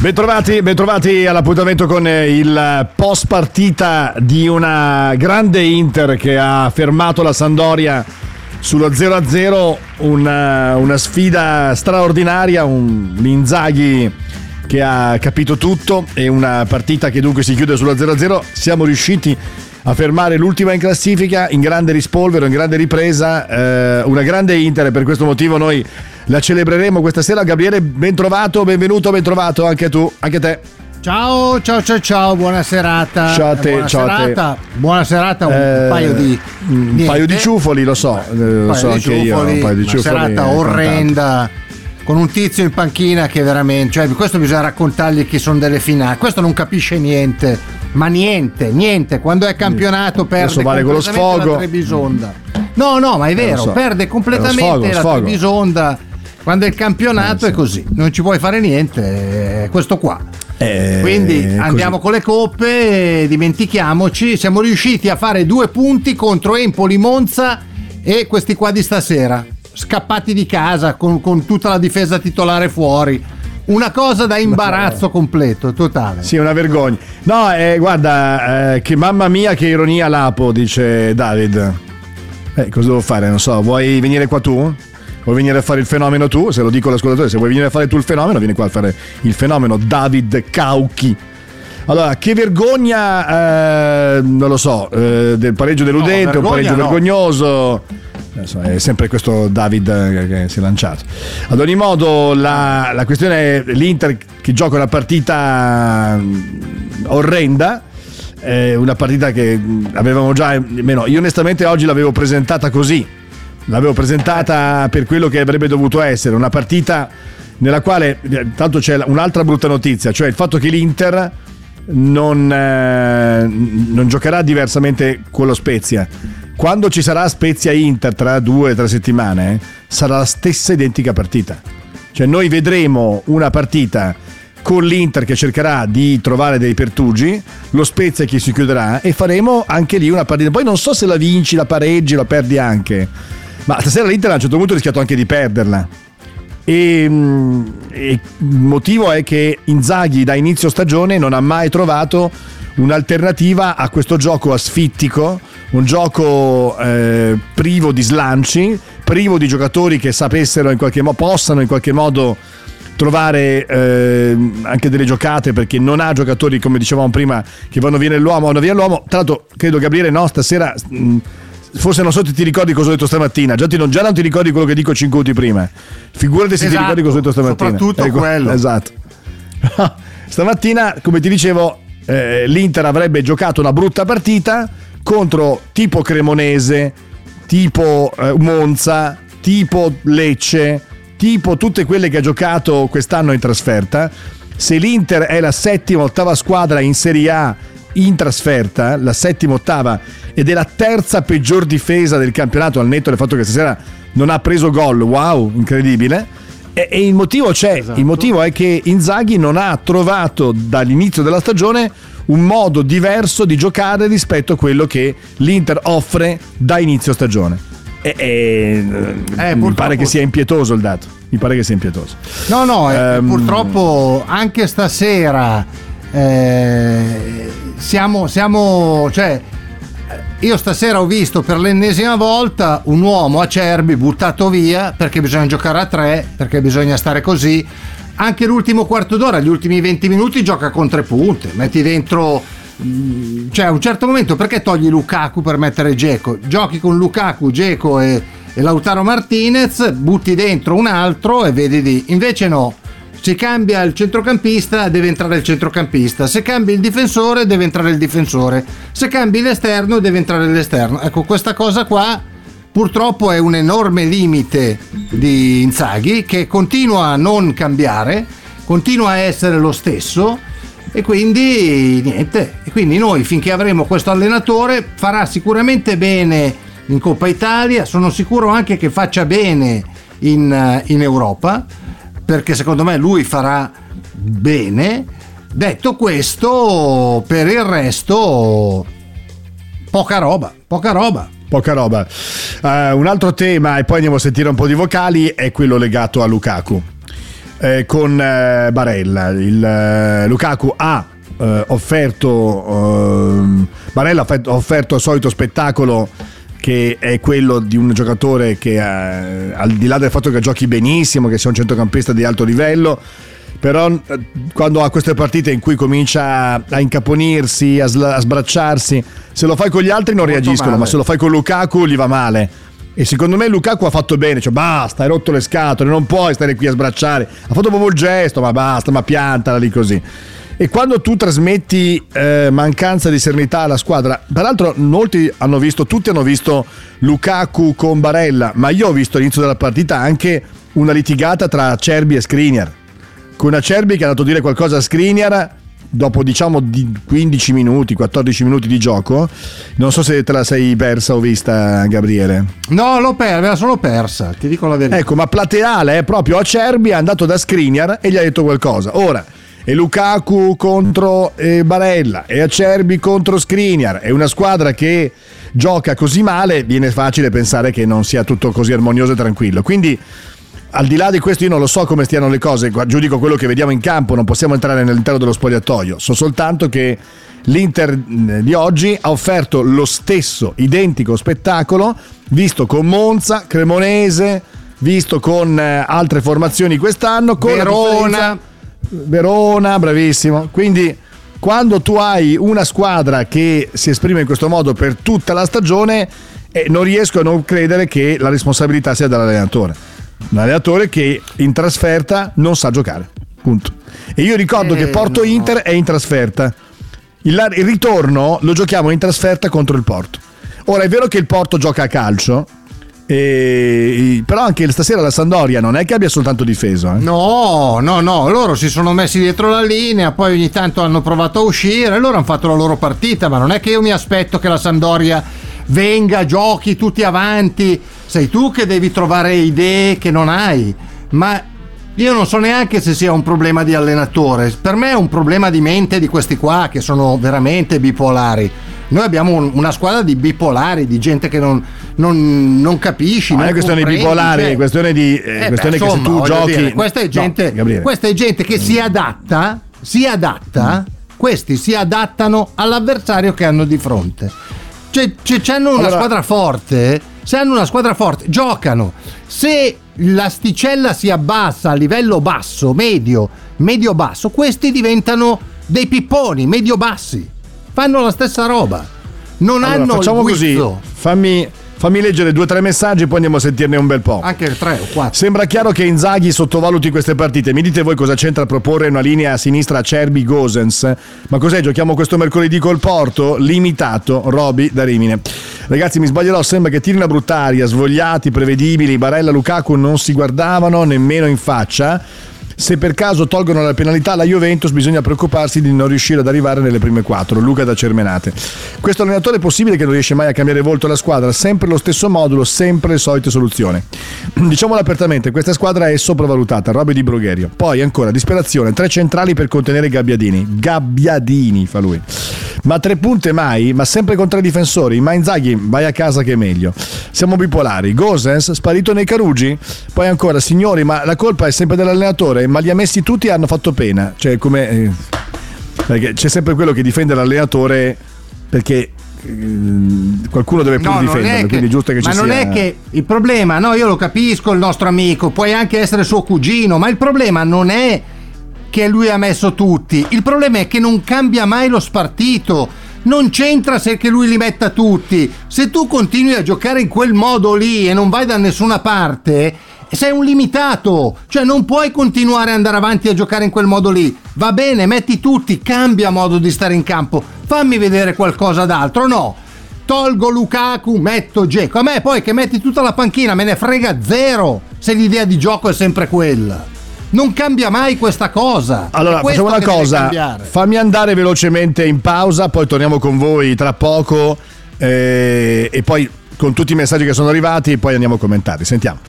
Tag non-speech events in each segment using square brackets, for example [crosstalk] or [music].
Bentrovati, bentrovati all'appuntamento con il post partita di una grande Inter che ha fermato la Sandoria sullo 0-0, una, una sfida straordinaria, un Inzaghi che ha capito tutto e una partita che dunque si chiude sullo 0-0. Siamo riusciti a fermare l'ultima in classifica in grande rispolvero, in grande ripresa, eh, una grande Inter e per questo motivo noi la celebreremo questa sera. Gabriele, ben trovato, benvenuto, ben trovato anche tu, anche te. Ciao, ciao, ciao, ciao, buona serata. Ciao a te, buona ciao a te. serata. Buona serata, un Eh, paio di un niente. paio di ciufoli, lo so, eh, Un lo so anche io, ciufoli, un paio di una ciufoli. serata eh, orrenda con un tizio in panchina che veramente, cioè questo bisogna raccontargli che sono delle finali. Questo non capisce niente, ma niente, niente, quando è campionato perde Adesso vale con lo sfogo. la Trebisonda. No, no, ma è vero, lo so. perde lo completamente sfogo, lo la sfogo. Trebisonda. Quando è il campionato è sì. così, non ci puoi fare niente, è questo qua. Eh, Quindi così. andiamo con le coppe, dimentichiamoci, siamo riusciti a fare due punti contro Empoli, Monza e questi qua di stasera, scappati di casa con, con tutta la difesa titolare fuori. Una cosa da imbarazzo completo, totale. Sì, è una vergogna. No, eh, guarda, eh, che mamma mia che ironia Lapo, dice David. Eh, cosa devo fare? Non so, vuoi venire qua tu? Vuoi venire a fare il fenomeno tu? Se lo dico all'ascoltatore, se vuoi venire a fare tu il fenomeno, vieni qua a fare il fenomeno David Cauchi. Allora, che vergogna, eh, non lo so, eh, del pareggio deludente, un vergogna pareggio no. vergognoso. Adesso è sempre questo David eh, che si è lanciato. Ad ogni modo, la, la questione è l'Inter che gioca una partita mm, orrenda. eh, una partita che mm, avevamo già, almeno io onestamente oggi l'avevo presentata così, l'avevo presentata per quello che avrebbe dovuto essere, una partita nella quale, eh, tanto c'è un'altra brutta notizia, cioè il fatto che l'Inter non, eh, non giocherà diversamente con lo Spezia. Quando ci sarà Spezia Inter tra due o tre settimane, sarà la stessa identica partita. Cioè noi vedremo una partita con l'Inter che cercherà di trovare dei pertugi, lo Spezia che si chiuderà e faremo anche lì una partita. Poi non so se la vinci, la pareggi, la perdi anche. Ma stasera l'Inter a un certo punto ha rischiato anche di perderla. E, mm, e il motivo è che Inzaghi da inizio stagione non ha mai trovato un'alternativa a questo gioco asfittico, un gioco eh, privo di slanci, privo di giocatori che sapessero in qualche modo, possano in qualche modo trovare eh, anche delle giocate perché non ha giocatori come dicevamo prima che vanno via nell'uomo, vanno via l'uomo. Tra l'altro credo Gabriele no, stasera mh, forse non so se ti ricordi cosa ho detto stamattina, già, ti non, già non ti ricordi quello che dico 5 minuti prima. Figurati se ti Esatto, ricordi cosa ho detto stamattina. soprattutto quello. Esatto. [laughs] Stamattina, come ti dicevo, eh, l'Inter avrebbe giocato una brutta partita contro tipo Cremonese, tipo eh, Monza, tipo Lecce, tipo tutte quelle che ha giocato quest'anno in trasferta. Se l'Inter è la settima, ottava squadra in Serie A in trasferta, la settima, ottava, ed è la terza peggior difesa del campionato al netto del fatto che stasera non ha preso gol, wow, incredibile. E, e il motivo c'è, Esatto. il motivo è che Inzaghi non ha trovato dall'inizio della stagione un modo diverso di giocare rispetto a quello che l'Inter offre da inizio stagione. E, e, mi purtroppo- pare che sia impietoso il dato. Mi pare che sia impietoso. No, no, Ehm. purtroppo anche stasera eh, siamo, siamo, cioè, io stasera ho visto per l'ennesima volta un uomo acerbi buttato via perché bisogna giocare a tre, perché bisogna stare così. Anche l'ultimo quarto d'ora, gli ultimi 20 minuti gioca con tre punte, metti dentro mm, cioè a un certo momento perché togli Lukaku per mettere Geco? Giochi con Lukaku, Geco e, e Lautaro Martinez, butti dentro un altro e vedi di... Invece no, se cambia il centrocampista deve entrare il centrocampista, se cambia il difensore deve entrare il difensore, se cambi l'esterno deve entrare l'esterno. Ecco, questa cosa qua purtroppo è un enorme limite di Inzaghi che continua a non cambiare, continua a essere lo stesso. E quindi niente, e quindi noi finché avremo questo allenatore farà sicuramente bene in Coppa Italia, sono sicuro anche che faccia bene in, eh, in Europa, perché secondo me lui farà bene. Detto questo, per il resto, poca roba, poca roba. Poca roba. Eh, un altro tema, e poi andiamo a sentire un po' di vocali, è quello legato a Lukaku. Eh, con eh, Barella. Il, eh, Lukaku ha eh, offerto, ehm, Barella ha offerto il solito spettacolo che è quello di un giocatore che eh, al di là del fatto che giochi benissimo, che sia un centrocampista di alto livello, però eh, quando ha queste partite in cui comincia a incaponirsi, a, sla- a sbracciarsi, se lo fai con gli altri non Molto reagiscono, male. ma se lo fai con Lukaku gli va male. E secondo me Lukaku ha fatto bene, cioè basta, hai rotto le scatole, non puoi stare qui a sbracciare. Ha fatto proprio il gesto, ma basta, ma piantala lì così. E quando tu trasmetti eh, mancanza di serenità alla squadra, peraltro molti hanno visto, tutti hanno visto Lukaku con Barella, ma io ho visto all'inizio della partita anche una litigata tra Cerbi e Skriniar. Con Acerbi che è andato a dire qualcosa a Skriniar dopo diciamo di 15 minuti, 14 minuti di gioco. Non so se te la sei persa o vista, Gabriele. No, l'ho persa, l'aveva solo persa, ti dico la verità. Ecco, ma plateale, eh, proprio Acerbi è andato da Skriniar e gli ha detto qualcosa. Ora, e Lukaku contro eh, Barella e Acerbi contro Skriniar. È una squadra che gioca così male, viene facile pensare che non sia tutto così armonioso e tranquillo. Quindi al di là di questo io non lo so come stiano le cose, giudico quello che vediamo in campo, non possiamo entrare nell'interno dello spogliatoio, so soltanto che l'Inter di oggi ha offerto lo stesso identico spettacolo visto con Monza, Cremonese, visto con eh, altre formazioni quest'anno, con Verona. Verona, bravissimo. Quindi quando tu hai una squadra che si esprime in questo modo per tutta la stagione, eh, non riesco a non credere che la responsabilità sia dell'allenatore. Un allenatore che in trasferta non sa giocare. Punto. E io ricordo Eh, che Porto no. Inter è in trasferta. Il, il ritorno lo giochiamo in trasferta contro il Porto. Ora è vero che il Porto gioca a calcio, e- però anche stasera la Sandoria non è che abbia soltanto difeso. eh. No, no, no, loro si sono messi dietro la linea, poi ogni tanto hanno provato a uscire, loro hanno fatto la loro partita, ma non è che io mi aspetto che la Sandoria venga, giochi tutti avanti, sei tu che devi trovare idee che non hai, ma io non so neanche se sia un problema di allenatore, per me è un problema di mente di questi qua che sono veramente bipolari. Noi abbiamo un- una squadra di bipolari, di gente che non, non- non capisci. Non è questione di bipolari, cioè- è questione di- eh, Eh, questione beh, che se insomma, tu giochi- dire, questa è No, gente, Gabriele. questa è gente che si adatta, si adatta, questi si adattano all'avversario che hanno di fronte. Cioè, cioè, c'hanno una Allora- squadra forte, se hanno una squadra forte, giocano. Se l'asticella si abbassa a livello basso, medio, medio-basso, questi diventano dei pipponi, medio-bassi. Fanno la stessa roba. Non Allora, hanno facciamo così. Fammi, fammi leggere due o tre messaggi, poi andiamo a sentirne un bel po'. Anche tre o quattro. Sembra chiaro che Inzaghi sottovaluti queste partite. Mi dite voi cosa c'entra proporre una linea a sinistra a Cerbi Gosens? Ma cos'è? Giochiamo questo mercoledì col Porto? Limitato, Roby da Rimine. Ragazzi, mi sbaglierò, sembra che tiri una bruttaria, svogliati, prevedibili, Barella Lukaku non si guardavano nemmeno in faccia. Se per caso tolgono la penalità alla Juventus bisogna preoccuparsi di non riuscire ad arrivare nelle prime quattro. Luca da Cermenate. Questo allenatore è possibile che non riesce mai a cambiare volto alla squadra? Sempre lo stesso modulo, sempre le solite soluzioni. [clears throat] Diciamolo apertamente, questa squadra è sopravvalutata, robe di Brugherio. Poi ancora, disperazione, tre centrali per contenere Gabbiadini. Gabbiadini fa lui. Ma tre punte mai? Ma sempre con tre difensori? Ma Inzaghi vai a casa che è meglio. Siamo bipolari. Gosens sparito nei Carugi? Poi ancora, signori, ma la colpa è sempre dell'allenatore? Ma li ha messi tutti e hanno fatto pena. Cioè, come... eh, perché c'è sempre quello che difende l'allenatore perché eh, qualcuno deve pure non è difenderlo, quindi è giusto che ma ci non sia... è che il problema, no, io lo capisco, il nostro amico, puoi anche essere suo cugino, ma il problema non è che lui ha messo tutti, il problema è che non cambia mai lo spartito. Non c'entra se che lui li metta tutti. Se tu continui a giocare in quel modo lì e non vai da nessuna parte, sei un limitato. Cioè non puoi continuare ad andare avanti a giocare in quel modo lì. Va bene, metti tutti, cambia modo di stare in campo. Fammi vedere qualcosa d'altro. No, tolgo Lukaku, metto Geco. A me poi che metti tutta la panchina me ne frega zero se l'idea di gioco è sempre quella. Non cambia mai questa cosa. Allora, facciamo una cosa. Fammi andare velocemente in pausa, poi torniamo con voi tra poco. eh, e poi con tutti i messaggi che sono arrivati, poi andiamo a commentare. Sentiamo.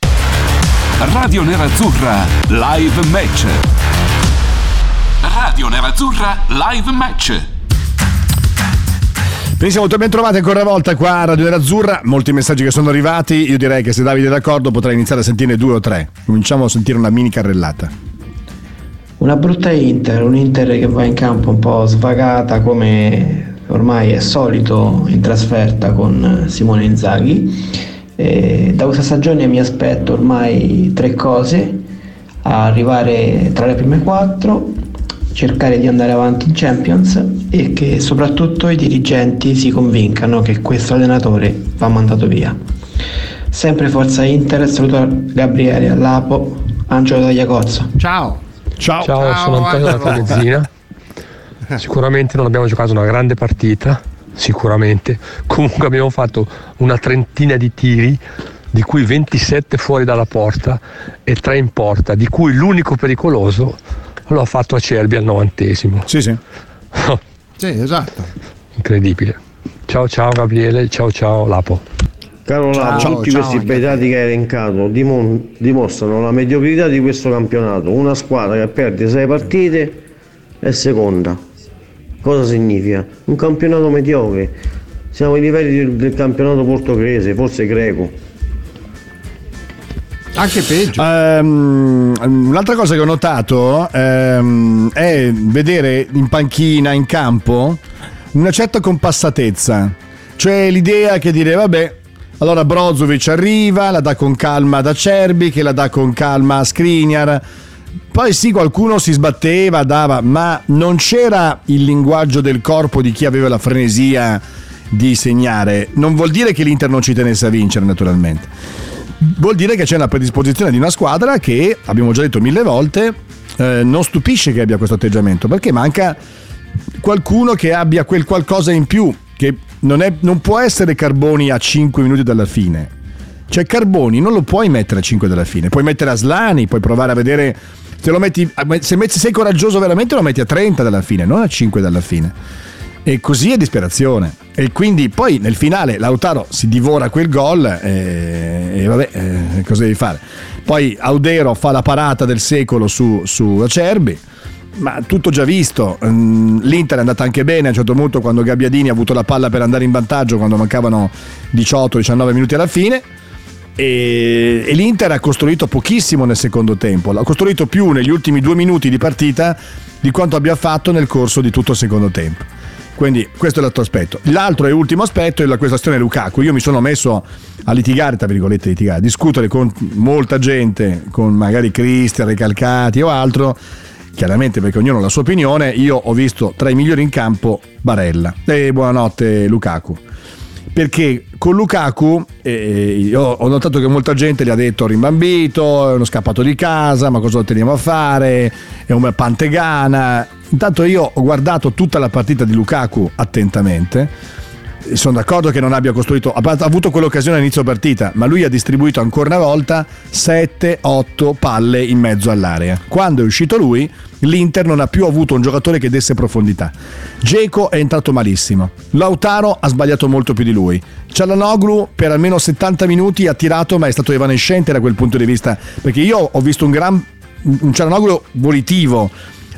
Radio Nerazzurra Live Match. Radio Nerazzurra Live Match. Benissimo, ben trovati ancora una volta qua a Radio Nerazzurra. Molti messaggi che sono arrivati. Io direi che se Davide è d'accordo potrei iniziare a sentire due o tre. Cominciamo a sentire una mini carrellata. Una brutta Inter, un Inter che va in campo un po' svagata come ormai è solito in trasferta con Simone Inzaghi. E da questa stagione mi aspetto ormai tre cose, arrivare tra le prime quattro, cercare di andare avanti in Champions e che soprattutto i dirigenti si convincano che questo allenatore va mandato via. Sempre Forza Inter, saluto Gabriele Allapo, Angelo Tagliacozzo. Ciao. Ciao. Ciao, sono Antonio da. Comezzina. [laughs] Sicuramente non abbiamo giocato una grande partita, sicuramente. Comunque abbiamo fatto una trentina di tiri, di cui 27 fuori dalla porta e 3 in porta, di cui l'unico pericoloso l'ho fatto a Cerbi al novantesimo. Sì, sì. [laughs] Sì, esatto. Incredibile. Ciao ciao Gabriele, ciao ciao Lapo. Caro Lapo, Ciao, tutti ciao, questi anche bei dati che hai elencato dimon- dimostrano la mediocrità di questo campionato. Una squadra che perde 6 partite è seconda. Cosa significa? Un campionato mediocre. Siamo ai livelli del, del campionato portoghese, forse greco. Anche peggio. Ehm, un'altra cosa che ho notato ehm, è vedere in panchina, in campo, una certa compassatezza. Cioè l'idea che dire, vabbè, allora Brozovic arriva, la dà con calma ad Acerbi, che la dà con calma a Skriniar. Poi sì, qualcuno si sbatteva, dava, ma non c'era il linguaggio del corpo di chi aveva la frenesia di segnare. Non vuol dire che l'Inter non ci tenesse a vincere, naturalmente vuol dire che c'è una predisposizione di una squadra che, abbiamo già detto mille volte, eh, non stupisce che abbia questo atteggiamento, perché manca qualcuno che abbia quel qualcosa in più, che non, è- non può essere Carboni a 5 minuti dalla fine. Cioè Carboni non lo puoi mettere a 5 dalla fine, puoi mettere a Slani, puoi provare a vedere se metti se sei coraggioso veramente lo metti a 30 dalla fine, non a 5 dalla fine. E così è disperazione. E quindi poi nel finale Lautaro si divora quel gol e, e vabbè, eh, cosa devi fare? Poi Audero fa la parata del secolo su, su Acerbi. Ma tutto già visto, Mm, l'Inter è andata anche bene a un certo punto quando Gabbiadini ha avuto la palla per andare in vantaggio quando mancavano 18-19 minuti alla fine e, l'Inter ha costruito pochissimo nel secondo tempo, l'ha costruito più negli ultimi due minuti di partita di quanto abbia fatto nel corso di tutto il secondo tempo. Quindi questo è l'altro aspetto. L'altro e ultimo aspetto è la questione Lukaku. Io mi sono messo a litigare, tra virgolette litigare, a discutere con molta gente, con magari Cristian, Recalcati o altro, chiaramente perché ognuno ha la sua opinione. Io ho visto tra i migliori in campo Barella. E buonanotte Lukaku. Perché con Lukaku eh, io ho notato che molta gente gli ha detto rimbambito, è uno scappato di casa, ma cosa lo teniamo a fare? È un pantegana. Intanto io ho guardato tutta la partita di Lukaku attentamente. Sono d'accordo che non abbia costruito, ha avuto quell'occasione all'inizio partita, ma lui ha distribuito ancora una volta 7-8 palle in mezzo all'area. Quando è uscito lui, l'Inter non ha più avuto un giocatore che desse profondità. Geco è entrato malissimo. Lautaro ha sbagliato molto più di lui. Cialanoglu per almeno 70 minuti ha tirato, ma è stato evanescente da quel punto di vista. Perché io ho visto un gran un Cialanoglu volitivo,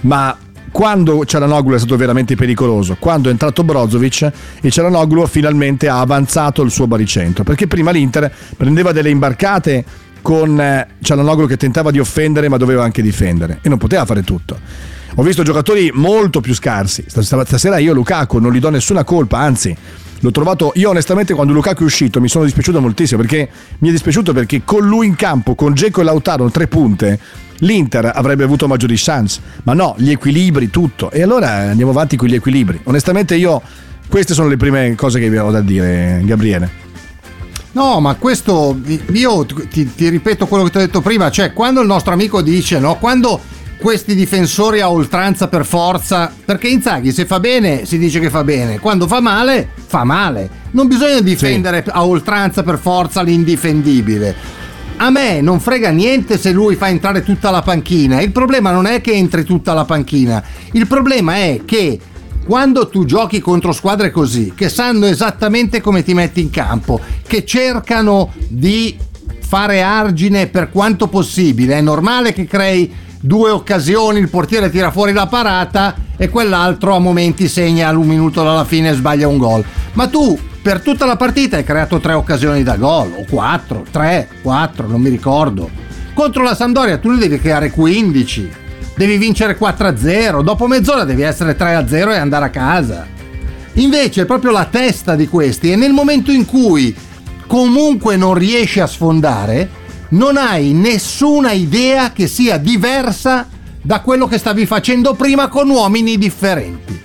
ma quando Cialanoglu è stato veramente pericoloso, quando è entrato Brozovic e Cialanoglu finalmente ha avanzato il suo baricentro, perché prima l'Inter prendeva delle imbarcate con eh, Cialanoglu che tentava di offendere ma doveva anche difendere e non poteva fare tutto. Ho visto giocatori molto più scarsi. Stas- Stasera io Lukaku non gli do nessuna colpa, anzi l'ho trovato io onestamente quando Lukaku è uscito mi sono dispiaciuto moltissimo perché mi è dispiaciuto perché con lui in campo, con Geco e Lautaro tre punte, l'Inter avrebbe avuto maggiori chance. Ma no, gli equilibri, tutto. E allora andiamo avanti con gli equilibri. Onestamente io queste sono le prime cose che vi ho da dire, Gabriele. No, ma questo io ti, ti ripeto quello che ti ho detto prima, cioè quando il nostro amico dice, no, quando questi difensori a oltranza per forza, perché Inzaghi se fa bene si dice che fa bene, quando fa male fa male. Non bisogna difendere a oltranza per forza l'indifendibile. A me non frega niente se lui fa entrare tutta la panchina. Il problema non è che entri tutta la panchina. Il problema è che quando tu giochi contro squadre così, che sanno esattamente come ti metti in campo, che cercano di fare argine per quanto possibile, è normale che crei due occasioni, il portiere tira fuori la parata e quell'altro a momenti segna un minuto dalla fine e sbaglia un gol. Ma tu per tutta la partita hai creato tre occasioni da gol, o quattro, tre, quattro, non mi ricordo. Contro la Sampdoria tu ne devi creare 15, devi vincere 4-0, dopo mezz'ora devi essere 3-0 e andare a casa. Invece è proprio la testa di questi e nel momento in cui comunque non riesci a sfondare, non hai nessuna idea che sia diversa da quello che stavi facendo prima con uomini differenti.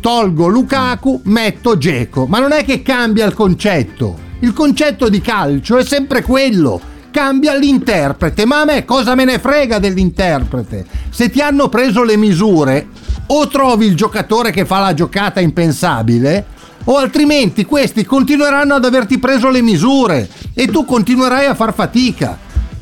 Tolgo Lukaku, metto Geco, ma non è che cambia il concetto. Il concetto di calcio è sempre quello. Cambia l'interprete, ma a me cosa me ne frega dell'interprete? Se ti hanno preso le misure, o trovi il giocatore che fa la giocata impensabile, o altrimenti questi continueranno ad averti preso le misure e tu continuerai a far fatica.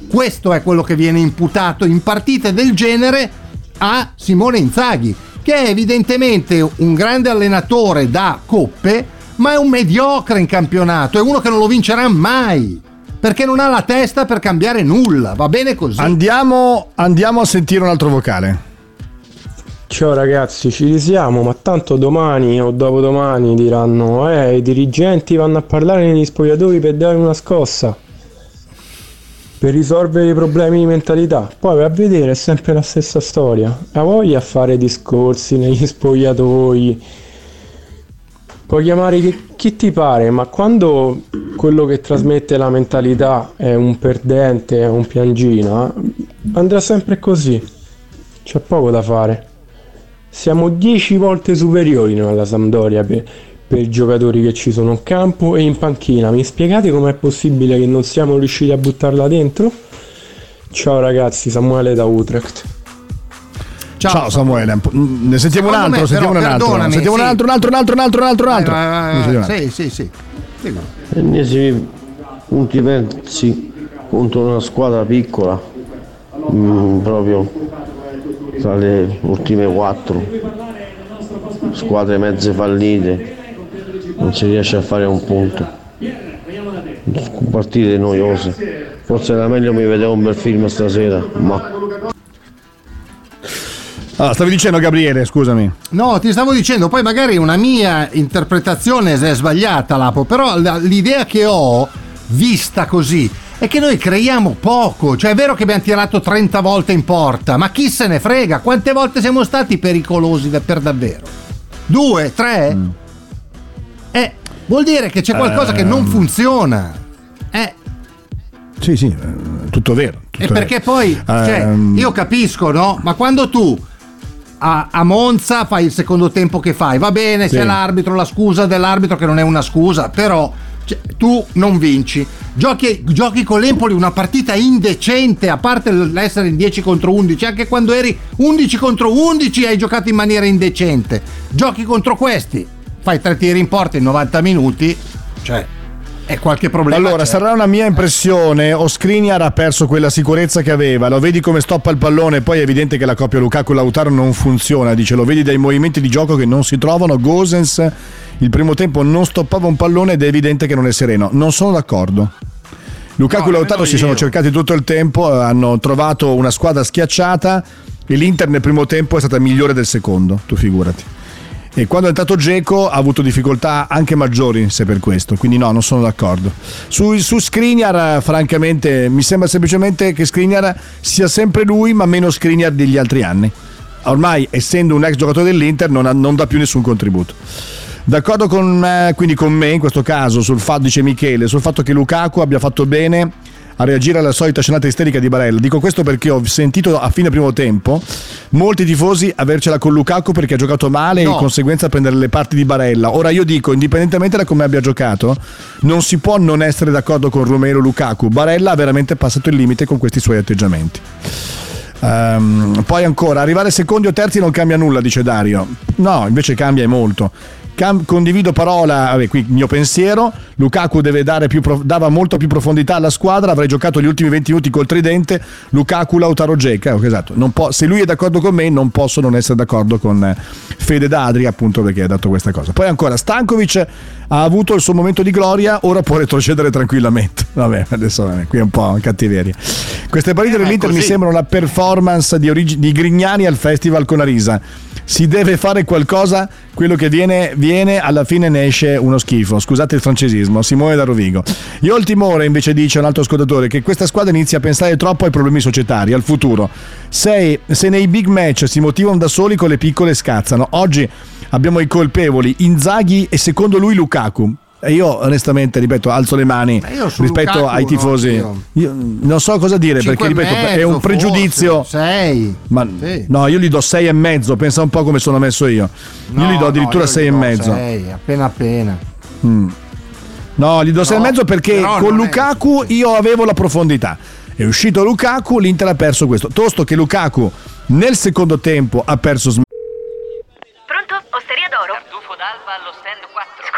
Questo è quello che viene imputato in partite del genere a Simone Inzaghi, che è evidentemente un grande allenatore da coppe, ma è un mediocre in campionato, è uno che non lo vincerà mai. Perché non ha la testa per cambiare nulla, va bene così. Andiamo, andiamo a sentire un altro vocale. Ciao ragazzi, ci risiamo, ma tanto domani o dopodomani diranno eh, i dirigenti vanno a parlare negli spogliatoi per dare una scossa, per risolvere i problemi di mentalità. Poi a vedere è sempre la stessa storia. Ha voglia a fare discorsi negli spogliatoi. Puoi chiamare chi, chi ti pare, ma quando quello che trasmette la mentalità è un perdente, è un piangina, andrà sempre così. C'è poco da fare. Siamo 10 volte superiori noi alla Sampdoria per, per i giocatori che ci sono in campo e in panchina. Mi spiegate com'è possibile che non siamo riusciti a buttarla dentro? Ciao ragazzi, Samuele da Utrecht. Ciao, Samuele, po- mm, ne sentiamo un altro, me, sentiamo però, un altro, sentiamo un sì. altro, un altro, un altro, un altro, un altro, un altro. Un altro. Sì, sì, sì. Dico. Ennesimi punti persi contro una squadra piccola, mm, proprio tra le ultime quattro squadre mezze fallite, non si riesce a fare un punto. Partite noiose. Forse era meglio mi vedevo un bel film stasera, ma Allora, stavi dicendo Gabriele, scusami. No, ti stavo dicendo, poi magari una mia interpretazione è sbagliata, Lapo, però l'idea che ho, vista così, è che noi creiamo poco. Cioè è vero che abbiamo tirato 30 volte in porta, ma chi se ne frega? Quante volte siamo stati pericolosi per davvero? Due? Tre? Eh, vuol dire che c'è qualcosa che non Ehm. funziona. Eh, Sì, sì, eh, tutto vero. tutto e perché vero. poi, cioè, Ehm, io capisco, no? Ma quando tu a, a Monza fai il secondo tempo che fai, va bene, Sì. c'è l'arbitro, la scusa dell'arbitro che non è una scusa, però cioè, tu non vinci. Giochi, giochi con l'Empoli una partita indecente, a parte l'essere in 10 contro 11, anche quando eri 11 contro 11 hai giocato in maniera indecente. Giochi contro questi, fai tre tiri in porta in 90 minuti, cioè, è qualche problema. Allora, c'è. sarà una mia impressione. O Skriniar ha perso quella sicurezza che aveva. Lo vedi come stoppa il pallone. Poi è evidente che la coppia Lukaku-Lautaro non funziona. Dice, lo vedi dai movimenti di gioco che non si trovano. Gosens il primo tempo non stoppava un pallone ed è evidente che non è sereno. Non sono d'accordo. Lukaku e No, Lautaro nemmeno si sono io. cercati tutto il tempo, hanno trovato una squadra schiacciata e l'Inter nel primo tempo è stata migliore del secondo, tu figurati. E quando è entrato Geco ha avuto difficoltà anche maggiori se per questo, quindi no, non sono d'accordo. Su, su Skriniar, francamente, mi sembra semplicemente che Skriniar sia sempre lui, ma meno Skriniar degli altri anni. Ormai, essendo un ex giocatore dell'Inter, non, ha- non dà più nessun contributo. D'accordo con, eh, quindi con me in questo caso, sul fatto, dice Michele, sul fatto che Lukaku abbia fatto bene a reagire alla solita scenata isterica di Barella. Dico questo perché ho sentito a fine primo tempo molti tifosi avercela con Lukaku perché ha giocato male e No. di conseguenza prendere le parti di Barella. Ora io dico, indipendentemente da come abbia giocato, non si può non essere d'accordo con Romero Lukaku. Barella ha veramente passato il limite con questi suoi atteggiamenti. Ehm, poi ancora, arrivare secondi o terzi non cambia nulla, dice Dario. No, invece cambia e molto. Cam- condivido parola, vabbè, qui il mio pensiero. Lukaku deve dare più prof- dava molto più profondità alla squadra. Avrei giocato gli ultimi 20 minuti col tridente. Lukaku, Lautaro Geca. Eh, esatto. Non po- se lui è d'accordo con me, non posso non essere d'accordo con eh, Fede D'Adri, appunto perché ha dato questa cosa. Poi ancora, Stankovic ha avuto il suo momento di gloria, ora può retrocedere tranquillamente. [laughs] Vabbè, adesso vabbè, qui è un po' cattiveria. Queste partite Eh, dell'Inter mi sembrano la performance di, origi- di Grignani al Festival con Arisa. Si deve fare qualcosa, quello che viene, viene, alla fine ne esce uno schifo. Scusate il francesismo, Simone da Rovigo. Io ho il timore, invece dice un altro ascoltatore, che questa squadra inizia a pensare troppo ai problemi societari, al futuro. Se, se nei big match si motivano da soli, con le piccole scazzano. Oggi abbiamo i colpevoli, Inzaghi e secondo lui Lukaku. E io onestamente, ripeto, alzo le mani io rispetto Lukaku ai no, tifosi. io- Io non so cosa dire perché, ripeto, è mezzo, un pregiudizio. sei. Ma Sì. no, io gli do 6 e mezzo, pensa un po' come sono messo io. io No, gli do addirittura no, io 6 gli e mezzo. sei, appena appena. No, gli do 6 e mezzo perché con non è- Lukaku io avevo la profondità. È uscito Lukaku, l'Inter ha perso questo. Tosto che Lukaku nel secondo tempo ha perso sm- Pronto? Osteria d'oro? Tartufo d'alba allo stand 4.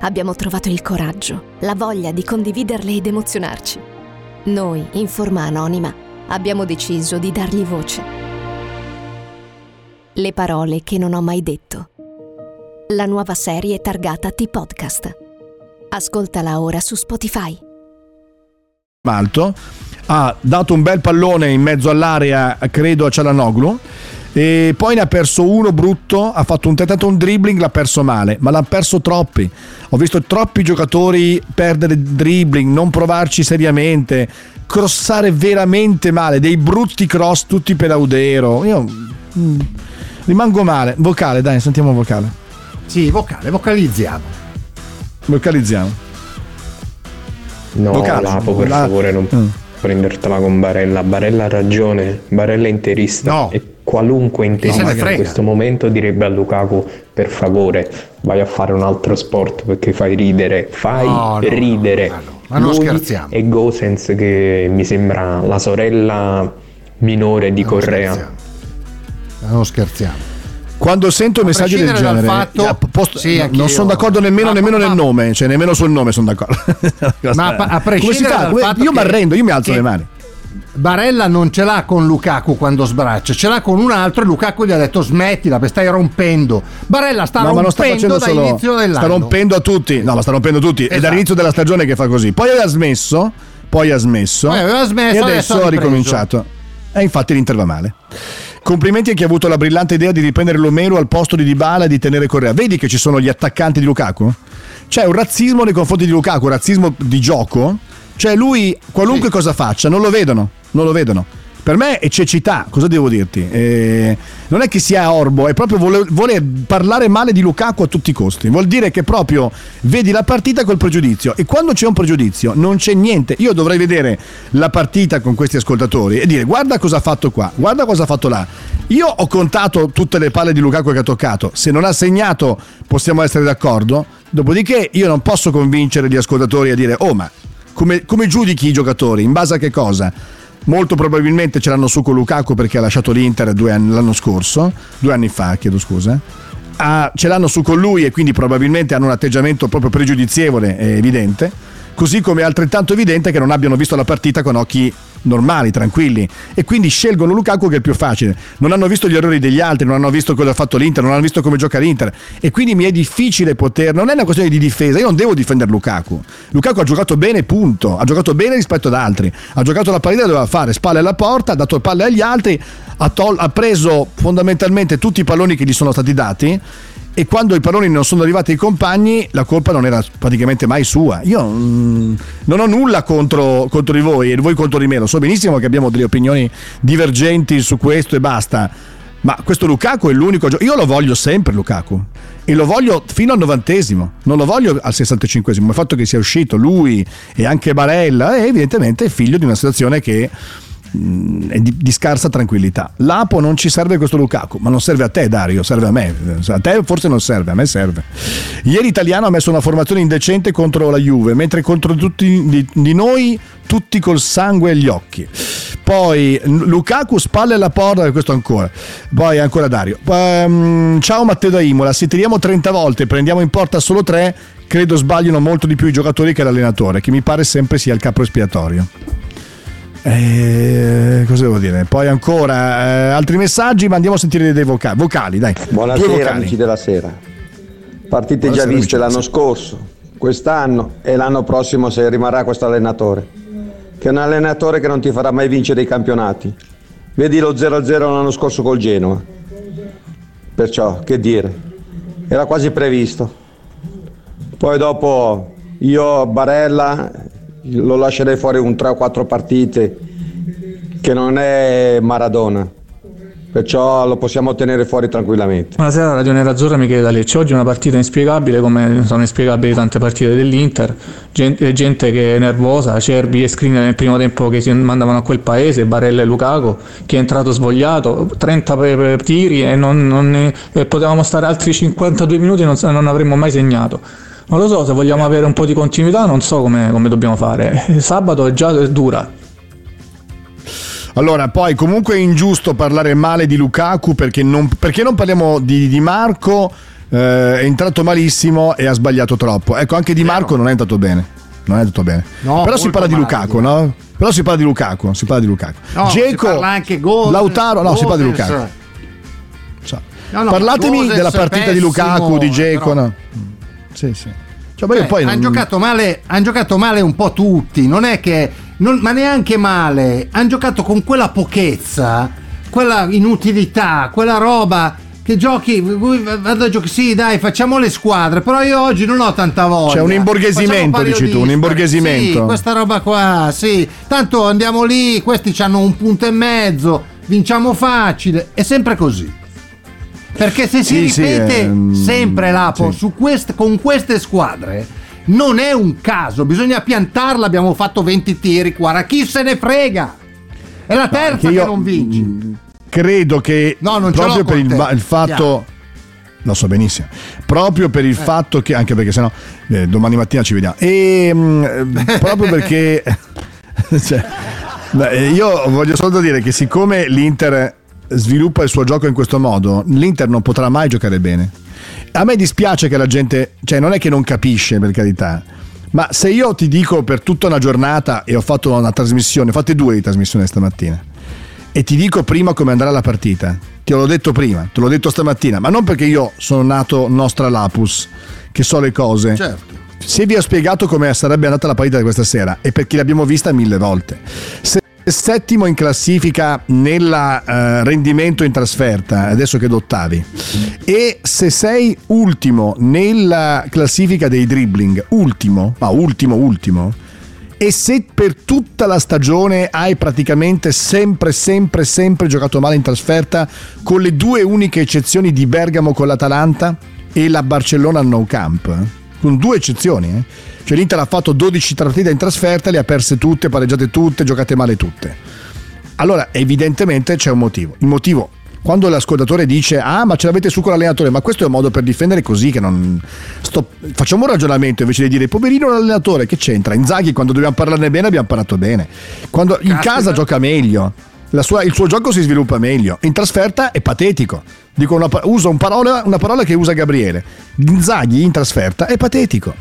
abbiamo trovato il coraggio, la voglia di condividerle ed emozionarci. Noi, in forma anonima, abbiamo deciso di dargli voce. Le parole che non ho mai detto. La nuova serie targata T-Podcast. Ascoltala ora su Spotify. alto. Ha dato un bel pallone in mezzo all'area, credo a Cialanoglu. E poi ne ha perso uno brutto, ha fatto un tentato un dribbling, l'ha perso male, ma l'ha perso troppi. Ho visto troppi giocatori perdere dribbling, non provarci seriamente, crossare veramente male, dei brutti cross tutti per Audero. Io mm, rimango male. Vocale, dai, sentiamo vocale. Sì, vocale, vocalizziamo. Vocalizziamo. No, Vocale. Lapo, per La- favore, non Mm. prendertela con Barella. Barella ha ragione, Barella è interista. No. E qualunque interista in questo momento direbbe a Lukaku, per favore, vai a fare un altro sport perché fai ridere. Fai No, no, ridere. no, no. Ma non Lui scherziamo. E Gosens, che mi sembra la sorella minore di Correa. scherziamo. Non scherziamo. Quando sento messaggi del genere, fatto- eh, posto- Sì, non sono d'accordo nemmeno, Ma- nemmeno ma- nel nome, cioè nemmeno sul nome sono d'accordo. [laughs] Ma a- a Come si prescindere fa? dal io mi arrendo, io mi alzo che- le mani. Barella non ce l'ha con Lukaku quando sbraccia, ce l'ha con un altro e Lukaku gli ha detto smettila, perché stai rompendo. Barella sta No, ma non sta rompendo facendo dall'inizio solo. dell'anno. Sta rompendo a tutti. No, ma sta rompendo a tutti. È Esatto. dall'inizio della stagione che fa così. Poi aveva smesso. Poi ha smesso. Poi aveva smesso, e adesso adesso ha ha ricominciato. E infatti l'Inter va male. Complimenti a chi ha avuto la brillante idea di riprendere Lomero al posto di Dybala e di tenere Correa. Vedi che ci sono gli attaccanti di Lukaku? C'è un razzismo nei confronti di Lukaku, un razzismo di gioco. Cioè lui, qualunque cosa faccia, non lo vedono. Non lo vedono. Per me è cecità, cosa devo dirti? Eh, non è che sia orbo, è proprio voler, voler parlare male di Lukaku a tutti i costi. Vuol dire che proprio vedi la partita col pregiudizio e quando c'è un pregiudizio non c'è niente. Io dovrei vedere la partita con questi ascoltatori e dire guarda cosa ha fatto qua, guarda cosa ha fatto là. Io ho contato tutte le palle di Lukaku che ha toccato, se non ha segnato possiamo essere d'accordo. Dopodiché io non posso convincere gli ascoltatori a dire oh ma come, come giudichi i giocatori? In base a che cosa? Molto probabilmente ce l'hanno su con Lukaku perché ha lasciato l'Inter anni- l'anno scorso, due anni fa, chiedo scusa. Ah, ce l'hanno su con lui e quindi probabilmente hanno un atteggiamento proprio pregiudizievole e evidente. Così come è altrettanto evidente che non abbiano visto la partita con occhi normali, tranquilli e quindi scelgono Lukaku che è il più facile. Non hanno visto gli errori degli altri, non hanno visto cosa ha fatto l'Inter, non hanno visto come gioca l'Inter e quindi mi è difficile poter, non è una questione di difesa, io non devo difendere Lukaku. Lukaku ha giocato bene, punto, ha giocato bene rispetto ad altri, ha giocato la partita doveva fare, spalle alla porta, ha dato palle agli altri, ha, tol- ha preso fondamentalmente tutti i palloni che gli sono stati dati e quando i palloni non sono arrivati ai compagni la colpa non era praticamente mai sua. Io mm, non ho nulla contro, contro di voi e voi contro di me, lo so benissimo che abbiamo delle opinioni divergenti su questo e basta. Ma questo Lukaku è l'unico gioco. Io lo voglio sempre Lukaku. e lo voglio fino al novantesimo, non lo voglio al 65esimo. Il fatto che sia uscito lui e anche Barella è evidentemente figlio di una situazione che è di, di scarsa tranquillità. L'Apo non ci serve questo Lukaku, ma non serve a te Dario, serve a me. A te forse non serve, a me serve. Ieri Italiano ha messo una formazione indecente contro la Juve, mentre contro tutti di, di noi tutti col sangue agli occhi. Poi Lukaku spalle alla porta, questo ancora. Poi ancora Dario. Ehm, ciao Matteo da Imola, se tiriamo 30 volte, prendiamo in porta solo 3, credo sbagliano molto di più i giocatori che l'allenatore, che mi pare sempre sia il capo espiatorio. Eh, cosa devo dire? Poi ancora eh, altri messaggi, ma andiamo a sentire dei vocali. vocali dai. Buonasera vocali. amici della sera. Partite Buonasera, già viste l'anno scorso, quest'anno e l'anno prossimo se rimarrà questo allenatore. Che è un allenatore che non ti farà mai vincere i campionati. Vedi lo 0-0 l'anno scorso col Genoa. Perciò, che dire, era quasi previsto. Poi dopo io Barella lo lascerei fuori un 3 o 4 partite che non è Maradona. Perciò lo possiamo tenere fuori tranquillamente. Buonasera, Radio Nerazzurra, Michele da Lecce. Oggi è una partita inspiegabile come sono inspiegabili tante partite dell'Inter. Gente, gente che è nervosa, Cerbi e Skriniar nel primo tempo che si mandavano a quel paese, Barella e Lukaku, che è entrato svogliato, 30 per, tiri e, non, non ne- e potevamo stare altri 52 minuti e non, non avremmo mai segnato. Non lo so, se vogliamo avere un po' di continuità non so come, come dobbiamo fare. Sabato è già dura. Allora, poi comunque è ingiusto parlare male di Lukaku perché non, perché non parliamo di, di Marco, eh, è entrato malissimo e ha sbagliato troppo. Ecco, anche di Marco non è andato bene. Non è andato bene. No, Però si parla di male, Lukaku, no? Però si parla di Lukaku, si parla di Lukaku. No, parla anche Gozes, Lautaro, no, si parla di. Lukaku. So. No, no, Parlatemi Gozes della partita di pessimo, Lukaku, di eh, Dzeko, però- no? Sì, sì. Cioè, Cioè, poi hanno non- giocato male, han giocato male un po' tutti, non è che non- ma neanche male, hanno giocato con quella pochezza, quella inutilità, quella roba che giochi, vado a giocare, sì dai facciamo le squadre, però io oggi non ho tanta voglia. C'è un imborghesimento, dici tu, un imborghesimento. Sì, questa roba qua, sì, tanto andiamo lì, questi hanno un punto e mezzo, vinciamo facile, è sempre così. Perché se si Sì, sì, ripete ehm, sempre l'Apo sì. su queste- con queste squadre, non è un caso, bisogna piantarla. Abbiamo fatto 20 tiri, guarda, chi se ne frega? È la terza che che, io- non vinci. credo che No, proprio per il, il fatto lo so benissimo proprio per Eh. il fatto che anche perché sennò eh, domani mattina ci vediamo e mm, eh, [laughs] proprio perché [laughs] cioè, eh, io voglio solo dire che siccome l'Inter sviluppa il suo gioco in questo modo l'Inter non potrà mai giocare bene a me dispiace che la gente cioè non è che non capisce per carità ma se io ti dico per tutta una giornata e ho fatto una trasmissione, ho fatte due di trasmissione stamattina, e ti dico prima come andrà la partita. Te l'ho detto prima, te l'ho detto stamattina, ma non perché io sono nato nostra lapus, che so le cose. Certo. Se vi ho spiegato come sarebbe andata la partita di questa sera, è perché l'abbiamo vista mille volte. Se settimo in classifica nel rendimento in trasferta, adesso che ottavi, e se sei ultimo nella classifica dei dribbling, ultimo, ma ultimo, ultimo, e se per tutta la stagione hai praticamente sempre, sempre, sempre giocato male in trasferta, con le due uniche eccezioni di Bergamo con l'Atalanta e la Barcellona al No Camp, eh, con due eccezioni, eh. Cioè l'Inter ha fatto 12 partite in trasferta, le ha perse tutte, pareggiate tutte, giocate male tutte. Allora, evidentemente c'è un motivo. Il motivo, quando l'ascoltatore dice, ah, ma ce l'avete su con l'allenatore, ma questo è un modo per difendere così che non. Sto... Facciamo un ragionamento invece di dire, poverino l'allenatore, che c'entra? Inzaghi, quando dobbiamo parlarne bene, abbiamo parlato bene. Quando in Caspita. casa gioca meglio. Sua- il suo gioco si sviluppa meglio. In trasferta è patetico. Una, uso un parola- una parola che usa Gabriele. Inzaghi in trasferta è patetico.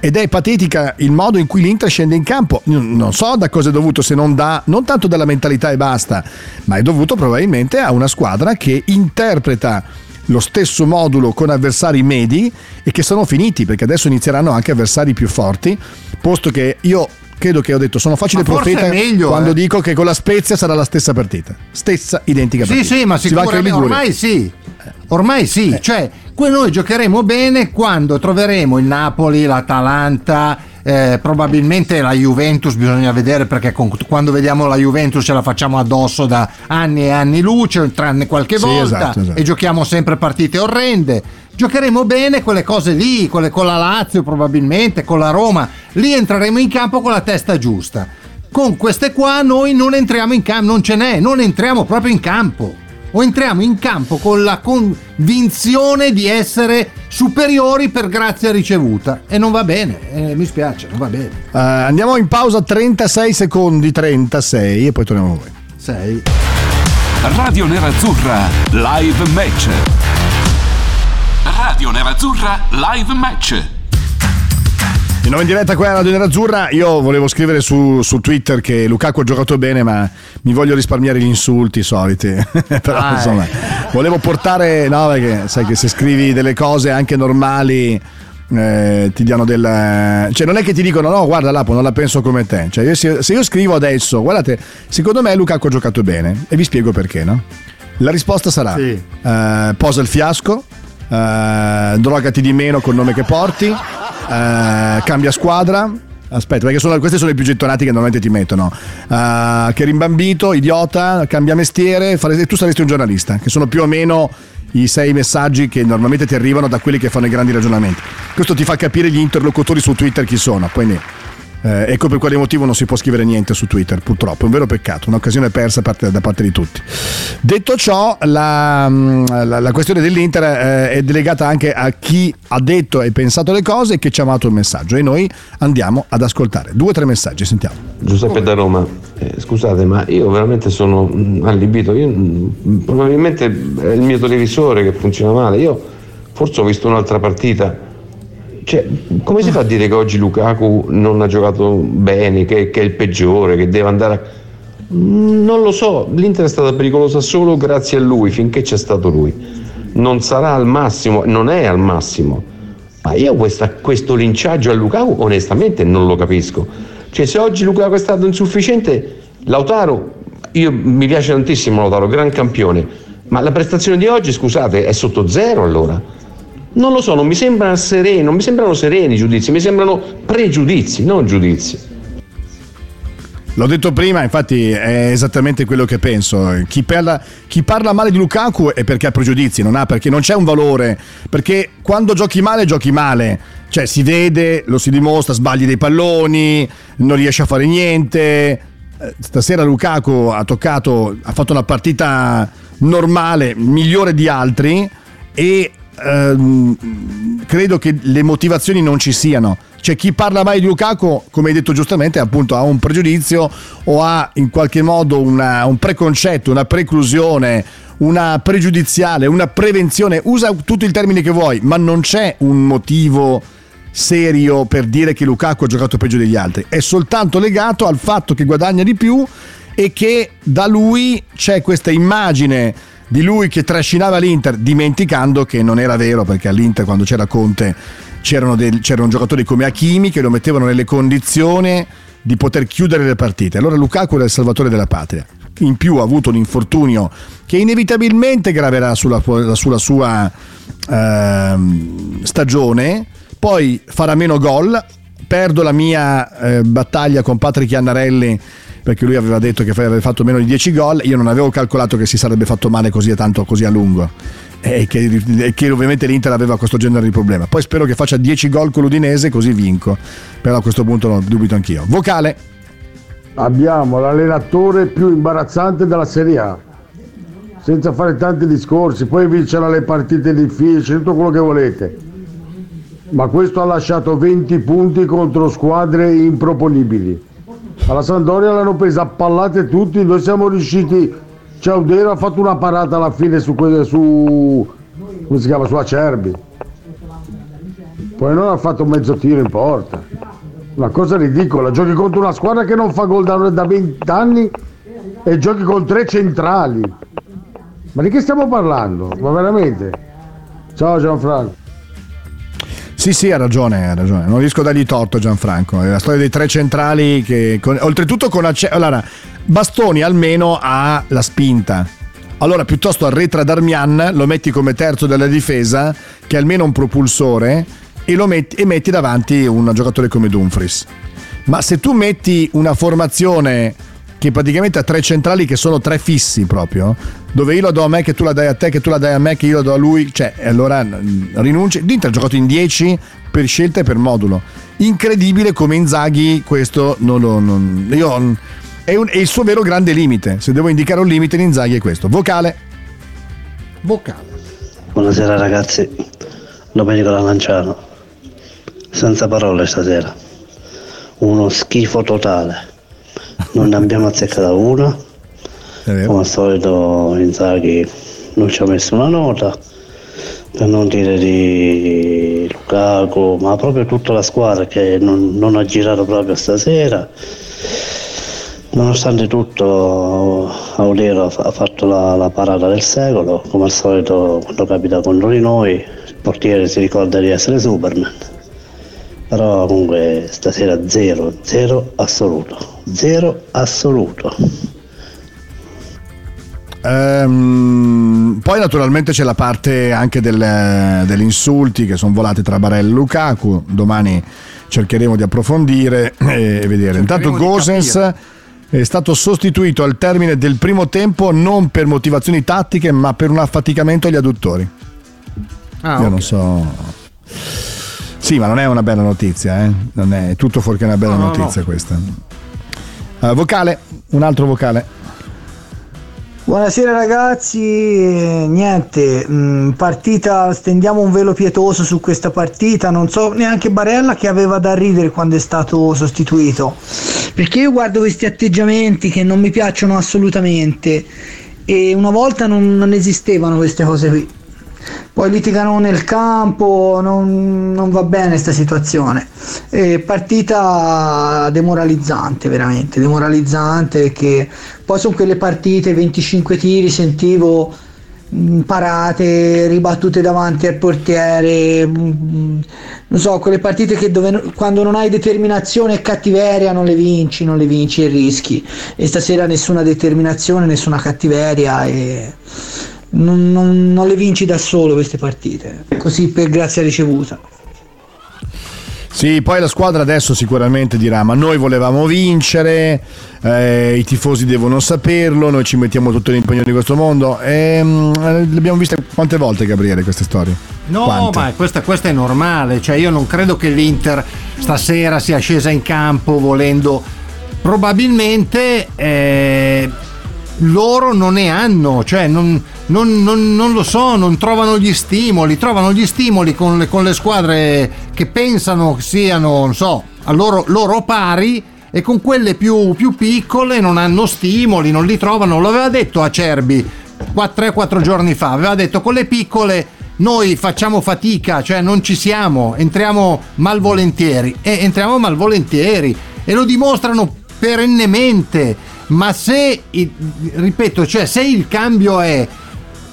Ed è patetica il modo in cui l'Inter scende in campo. Non so da cosa è dovuto, se non da, non tanto dalla mentalità e basta, ma è dovuto probabilmente a una squadra che interpreta lo stesso modulo con avversari medi e che sono finiti perché adesso inizieranno anche avversari più forti, posto che io credo che ho detto sono facile Ma profeta meglio, quando eh. dico che con la Spezia sarà la stessa partita, stessa identica Sì, partita. sì, ma Si anche in sicuramente Liguria. ormai sì. Ormai sì, Eh. cioè noi giocheremo bene quando troveremo il Napoli, l'Atalanta, eh, probabilmente la Juventus, bisogna vedere perché con- quando vediamo la Juventus ce la facciamo addosso da anni e anni luce, tranne qualche Sì, volta esatto, esatto. e giochiamo sempre partite orrende. giocheremo bene quelle cose lì, quelle con la Lazio probabilmente, con la Roma, lì entreremo in campo con la testa giusta. Con queste qua noi non entriamo in campo, non ce n'è, non entriamo proprio in campo. O entriamo in campo con la convinzione di essere superiori per grazia ricevuta. E non va bene, eh, mi spiace, non va bene. Eh, andiamo in pausa 36 secondi, 36 e poi torniamo a voi. 6. Radio Nerazzurra Live Match. Radio Nerazzurra Live Match. Di nuovo in diretta qua a Radio Nerazzurra, io volevo scrivere su, su, Twitter che Lukaku ha giocato bene, ma mi voglio risparmiare gli insulti soliti. [laughs] Però ah, insomma, volevo portare, no, perché sai che se scrivi delle cose anche normali eh, ti diano del... Cioè non è che ti dicono no guarda Lapo non la penso come te. Cioè, io, se, se, io scrivo adesso guardate secondo me Lukaku ha giocato bene e vi spiego perché no? La risposta sarà sì. eh, posa il fiasco, eh, drogati di meno col nome che porti, eh, cambia squadra. Aspetta, perché sono, questi sono i più gettonati che normalmente ti mettono. Uh, che rimbambito, idiota, cambia mestiere, fare, tu saresti un giornalista, che sono più o meno i sei messaggi che normalmente ti arrivano da quelli che fanno i grandi ragionamenti. Questo ti fa capire gli interlocutori su Twitter chi sono. Quindi eh, ecco per quale motivo non si può scrivere niente su Twitter, purtroppo. È un vero peccato, un'occasione persa parte, da parte di tutti. Detto ciò, la, mm, la, la questione dell'Inter eh, è delegata anche a chi ha detto e pensato le cose e che ci ha amato il messaggio. E noi andiamo ad ascoltare due o tre messaggi. Sentiamo. Giuseppe da Roma, eh, scusate, ma io veramente sono mm, allibito. Io, mm, probabilmente è il mio televisore che funziona male. Io forse ho visto un'altra partita cioè, come si fa a dire che oggi Lukaku non ha giocato bene, che, che è il peggiore, che deve andare a... Non lo so, l'Inter è stata pericolosa solo grazie a lui, finché c'è stato lui. Non sarà al massimo, non è al massimo. Ma io questa, questo linciaggio a Lukaku onestamente non lo capisco. Cioè se oggi Lukaku è stato insufficiente, Lautaro, io mi piace tantissimo Lautaro, gran campione, ma la prestazione di oggi, scusate, è sotto zero allora. Non lo so, non mi sereno, non mi sembrano sereni i giudizi, mi sembrano pregiudizi, non giudizi. L'ho detto prima, infatti è esattamente quello che penso. Chi parla, chi parla, male di Lukaku è perché ha pregiudizi, non ha perché non c'è un valore. Perché quando giochi male, giochi male. Cioè si vede, lo si dimostra, sbagli dei palloni, non riesce a fare niente. Eh, stasera Lukaku ha toccato, ha fatto una partita normale, migliore di altri e ehm, credo che le motivazioni non ci siano. Cioè chi parla mai di Lukaku, come hai detto giustamente, appunto ha un pregiudizio o ha in qualche modo una, un preconcetto, una preclusione, una pregiudiziale, una prevenzione, usa tutto il termine che vuoi, ma non c'è un motivo serio per dire che Lukaku ha giocato peggio degli altri, è soltanto legato al fatto che guadagna di più e che da lui c'è questa immagine di lui che trascinava l'Inter dimenticando che non era vero perché all'Inter quando c'era Conte c'erano, dei, c'erano giocatori come Hakimi che lo mettevano nelle condizioni di poter chiudere le partite. Allora Lukaku era il salvatore della patria. In più ha avuto un infortunio che inevitabilmente graverà sulla, sulla sua eh, stagione, poi farà meno gol. Perdo la mia eh, battaglia con Patrick Iannarelli perché lui aveva detto che aveva fatto meno di 10 gol, io non avevo calcolato che si sarebbe fatto male così tanto, così a lungo. E che, e che, ovviamente l'Inter aveva questo genere di problema. Poi spero che faccia 10 gol con l'Udinese così vinco. Però a questo punto lo dubito anch'io. Vocale. Abbiamo l'allenatore più imbarazzante della Serie A. Senza fare tanti discorsi, poi vincerà le partite difficili, tutto quello che volete. Ma questo ha lasciato 20 punti contro squadre improponibili alla Sandoria l'hanno presa a pallate tutti, noi siamo riusciti, Ciaudero ha fatto una parata alla fine su, su come si chiama, su Acerbi. Poi non ha fatto mezzo tiro in porta. Una cosa ridicola, giochi contro una squadra che non fa gol da, da 20 anni e giochi con tre centrali. Ma di che stiamo parlando? Ma veramente? Ciao Gianfranco. Sì, sì, ha ragione, ha ragione. Non riesco a dargli torto Gianfranco. È la storia dei tre centrali che con, oltretutto con acce- allora, Bastoni almeno ha la spinta. Allora, piuttosto arretra Darmian, lo metti come terzo della difesa, che è almeno un propulsore, e, metti, e metti davanti un giocatore come Dumfries. Ma se tu metti una formazione che praticamente ha tre centrali che sono tre fissi proprio, dove io lo do a me, che tu la dai a te, che tu la dai a me, che io lo do a lui, cioè allora mm, rinunci. L'Inter ha giocato in 10 per scelta e per modulo. Incredibile come Inzaghi questo non lo... Non, io, è, un- è il suo vero grande limite, se devo indicare un limite in Inzaghi è questo. Vocale. Vocale. Buonasera ragazzi, Domenico da Lanciano. Senza parole stasera. Uno schifo totale. Non ne abbiamo azzeccata una. Come al solito Inzaghi non ci ha messo una nota. Per non dire di Lukaku, ma proprio tutta la squadra che non, non ha girato proprio stasera. Nonostante tutto, Aurero ha fa- ha fatto la, la parata del secolo, come al solito quando capita contro di noi, il portiere si ricorda di essere Superman. Però comunque stasera zero, zero assoluto, zero assoluto. Ehm, poi naturalmente c'è la parte anche del- degli insulti che sono volati tra Barella e Lukaku. Domani cercheremo di approfondire e vedere. Intanto Gosens è stato sostituito al termine del primo tempo non per motivazioni tattiche ma per un affaticamento agli adduttori. Ah, Io ok. non so. Sì, ma non è una bella notizia, eh? Non è tutto fuorché una bella No, no, notizia no. questa. Eh, vocale, un altro vocale. Buonasera ragazzi, niente, mh, partita, stendiamo un velo pietoso su questa partita, non so neanche Barella che aveva da ridere quando è stato sostituito, perché io guardo questi atteggiamenti che non mi piacciono assolutamente e una volta non, non esistevano queste cose qui. Poi litigano nel campo, non, non va bene questa situazione. Eh, partita demoralizzante, veramente, demoralizzante perché poi sono quelle partite, 25 tiri, sentivo parate, ribattute davanti al portiere, non so, quelle partite che dove, quando non hai determinazione e cattiveria non le vinci, non le vinci e rischi. E stasera nessuna determinazione, nessuna cattiveria e non, non- non le vinci da solo queste partite, così per grazia ricevuta. Sì, poi la squadra adesso sicuramente dirà: Ma noi volevamo vincere, eh, i tifosi devono saperlo, noi ci mettiamo tutto l'impegno di questo mondo. Ehm, eh, le abbiamo viste quante volte, Gabriele, queste storie? No, Quante? ma questa, questa è normale, cioè io non credo che l'Inter stasera sia scesa in campo volendo, probabilmente eh, loro non ne hanno, cioè non, non- non- non lo so, non trovano gli stimoli, trovano gli stimoli con le, con le squadre che pensano siano, non so, a loro, loro pari e con quelle più, più piccole non hanno stimoli, non li trovano, lo aveva detto Acerbi 3-4 giorni fa, aveva detto con le piccole noi facciamo fatica, cioè non ci siamo, entriamo malvolentieri. E entriamo malvolentieri e lo dimostrano perennemente, ma se, ripeto, cioè se il cambio è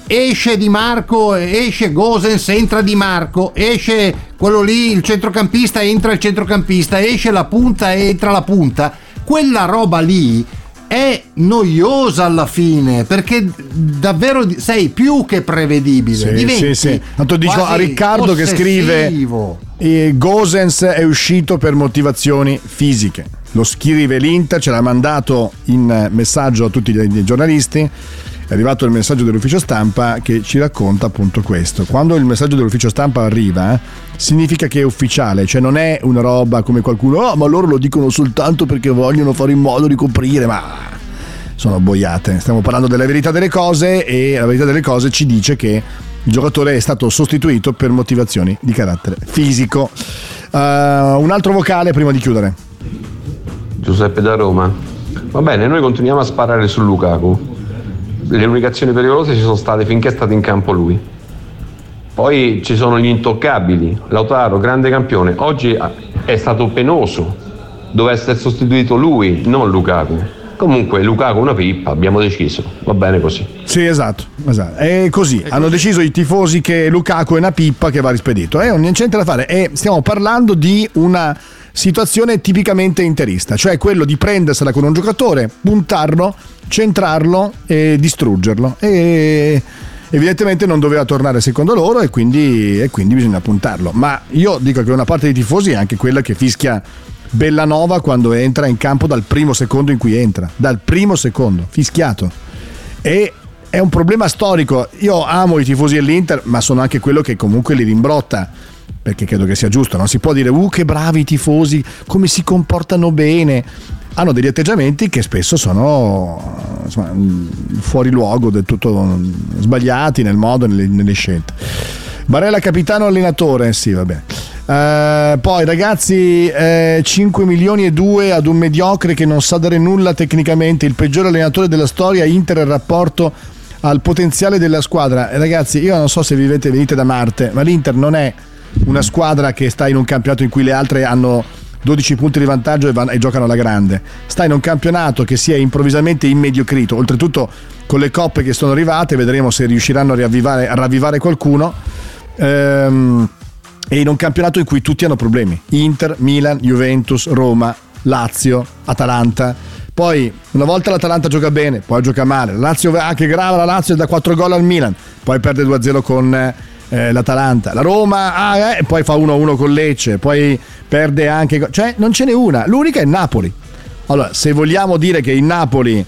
esce Di Marco, esce Gosens, entra Di Marco, esce quello lì, il centrocampista, entra il centrocampista, esce la punta, entra la punta, quella roba lì è noiosa alla fine perché davvero sei più che prevedibile. Sì, diventi sì, sì. Tanto dico a Riccardo che scrive: ossessivo. eh, Gosens è uscito per motivazioni fisiche. Lo scrive l'Inter, ce l'ha mandato in messaggio a tutti i giornalisti. È arrivato il messaggio dell'ufficio stampa che ci racconta appunto questo. Quando il messaggio dell'ufficio stampa arriva, significa che è ufficiale, cioè non è una roba come qualcuno, oh, ma loro lo dicono soltanto perché vogliono fare in modo di coprire, ma sono boiate. Stiamo parlando della verità delle cose e la verità delle cose ci dice che il giocatore è stato sostituito per motivazioni di carattere fisico. Uh, un altro vocale prima di chiudere. Giuseppe da Roma. Va bene, noi continuiamo a sparare su Lukaku. Le uniche azioni pericolose ci sono state finché è stato in campo lui. Poi ci sono gli intoccabili. Lautaro, grande campione. Oggi è stato penoso. Doveva essere sostituito lui, non Lukaku. Comunque Lukaku una pippa, abbiamo deciso. Va bene così. Sì, esatto, esatto. È così. Hanno deciso i tifosi che Lukaku è una pippa che va rispedito. E non c'è niente da fare. E stiamo parlando di una situazione tipicamente interista, cioè quello di prendersela con un giocatore, puntarlo, centrarlo e distruggerlo. E evidentemente non doveva tornare secondo loro e quindi, e quindi bisogna puntarlo. Ma io dico che una parte dei tifosi è anche quella che fischia Bellanova quando entra in campo dal primo secondo in cui entra, dal primo secondo, fischiato. E è un problema storico. Io amo i tifosi dell'Inter, ma sono anche quello che comunque li rimbrotta. Perché credo che sia giusto, non si può dire, uh, che bravi i tifosi, come si comportano bene. Hanno degli atteggiamenti che spesso sono insomma, fuori luogo, del tutto sbagliati nel modo, nelle, nelle scelte. Barella capitano allenatore, sì, vabbè. Eh, poi ragazzi, eh, 5 milioni e 2 ad un mediocre che non sa dare nulla tecnicamente, il peggior allenatore della storia, Inter il rapporto al potenziale della squadra. E ragazzi, io non so se vivete venite da Marte, ma l'Inter non è una squadra che sta in un campionato in cui le altre hanno 12 punti di vantaggio e, van- e giocano alla grande. Sta in un campionato che si è improvvisamente immediocrito. Oltretutto, con le coppe che sono arrivate, vedremo se riusciranno a, riavvivare, a ravvivare qualcuno. Ehm, e in un campionato in cui tutti hanno problemi. Inter, Milan, Juventus, Roma, Lazio, Atalanta. Poi una volta l'Atalanta gioca bene, poi gioca male. La Lazio anche grava, la Lazio da 4 gol al Milan, poi perde 2-0 con eh, l'Atalanta. La Roma ah, eh, poi fa 1-1 con Lecce, poi perde anche... Cioè non ce n'è una, l'unica è Napoli. Allora, se vogliamo dire che il Napoli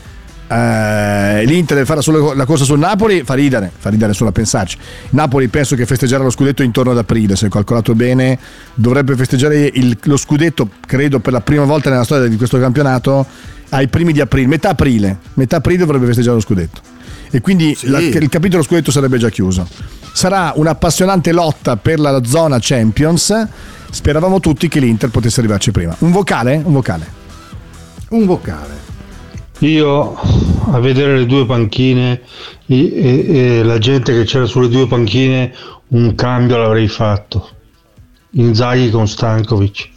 eh, l'Inter deve fare solo la corsa sul Napoli fa ridere, fa ridere solo a pensarci. Napoli penso che festeggerà lo scudetto intorno ad aprile, se ho calcolato bene, dovrebbe festeggiare il- lo scudetto, credo per la prima volta nella storia di questo campionato, ai primi di aprile, metà aprile, metà aprile dovrebbe festeggiare lo scudetto. E quindi la- il capitolo scudetto sarebbe già chiuso. Sarà un'appassionante lotta per la zona Champions. Speravamo tutti che l'Inter potesse arrivarci prima. Un vocale? Un vocale. Un vocale. Io a vedere le due panchine e, e- e la gente che c'era sulle due panchine, un cambio l'avrei fatto. Inzaghi con Stankovic.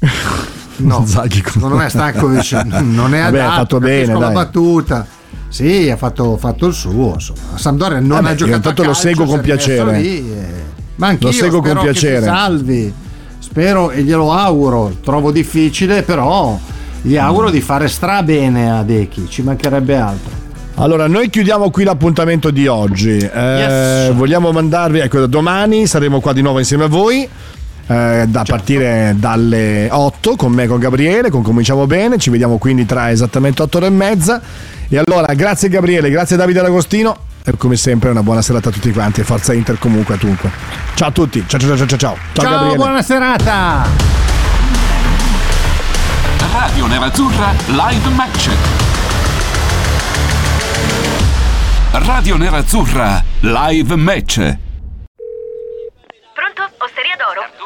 [laughs] No, secondo me Stankovic non è Vabbè, adatto, ha fatto bene, capisco la dai. battuta. Sì, ha fatto, fatto il suo. Insomma. La Sampdoria non Vabbè, ha io giocato intanto lo calcio, seguo con piacere. lì, eh. Ma anch'io Lo seguo con piacere. salvi. Spero e glielo auguro. Trovo difficile, però gli auguro di fare stra bene a Dechi. Ci mancherebbe altro. Allora, noi chiudiamo qui l'appuntamento di oggi. Eh, Yes. Vogliamo mandarvi, ecco, domani saremo qua di nuovo insieme a voi. Eh, da partire dalle 8 con me e con Gabriele, con Cominciamo Bene, ci vediamo quindi tra esattamente 8 ore e mezza. E allora, grazie Gabriele, grazie Davide D'Agostino e come sempre una buona serata a tutti quanti e forza Inter comunque a dunque. Ciao a tutti, ciao ciao ciao ciao ciao. Ciao, Ciao, Gabriele. buona serata. Radio Nerazzurra Live Match. Radio Nerazzurra Live Match. Pronto? Osteria d'oro?